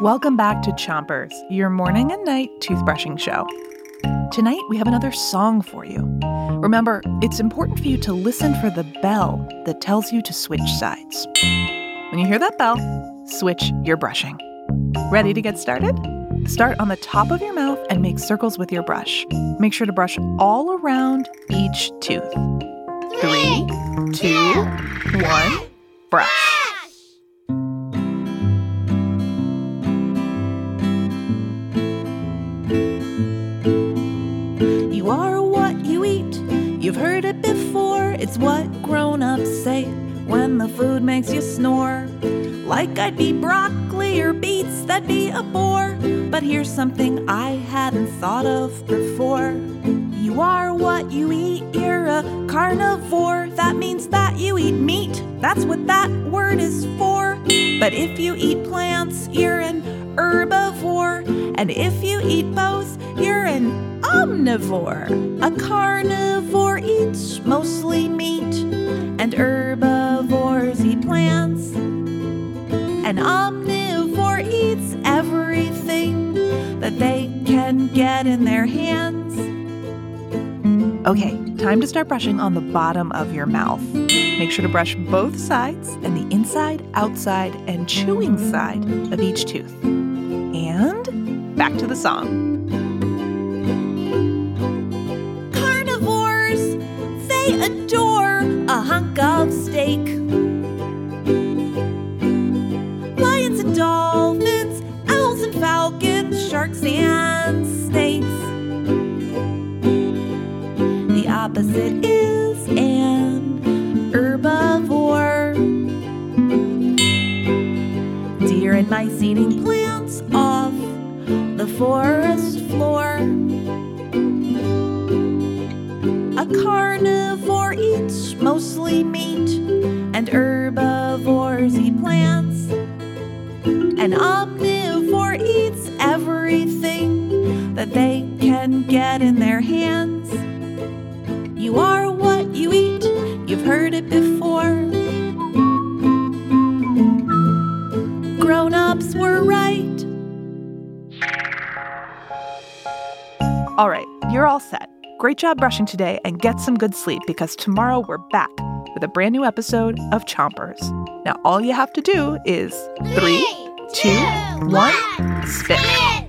Welcome back to Chompers, your morning and night toothbrushing show. Tonight, we have another song for you. Remember, it's important for you to listen for the bell that tells you to switch sides. When you hear that bell, switch your brushing. Ready to get started? Start on the top of your mouth and make circles with your brush. Make sure to brush all around each tooth. Three, two, one, brush. You've heard it before. It's what grown ups say when the food makes you snore. Like I'd be broccoli or beets, that'd be a bore. But here's something I hadn't thought of before. You are what you eat. You're a carnivore. That means that you eat meat. That's what that word is for. But if you eat plants, you're an herbivore. And if you eat both, you're an omnivore. A carnivore eats mostly meat, and herbivores eat plants. An omnivore eats everything that they can get in their hands. Okay, time to start brushing on the bottom of your mouth. Make sure to brush both sides and the inside, outside, and chewing side of each tooth. And back to the song. Steak. Lions and dolphins, owls and falcons, sharks and snakes. The opposite is an herbivore. Deer and mice eating plants off the forest A carnivore eats mostly meat, and herbivores eat plants. An omnivore eats everything that they can get in their hands. You are what you eat, you've heard it before. Grown ups were right. All right, you're all set. Great job brushing today and get some good sleep because tomorrow we're back with a brand new episode of Chompers. Now, all you have to do is three, two, one, spit.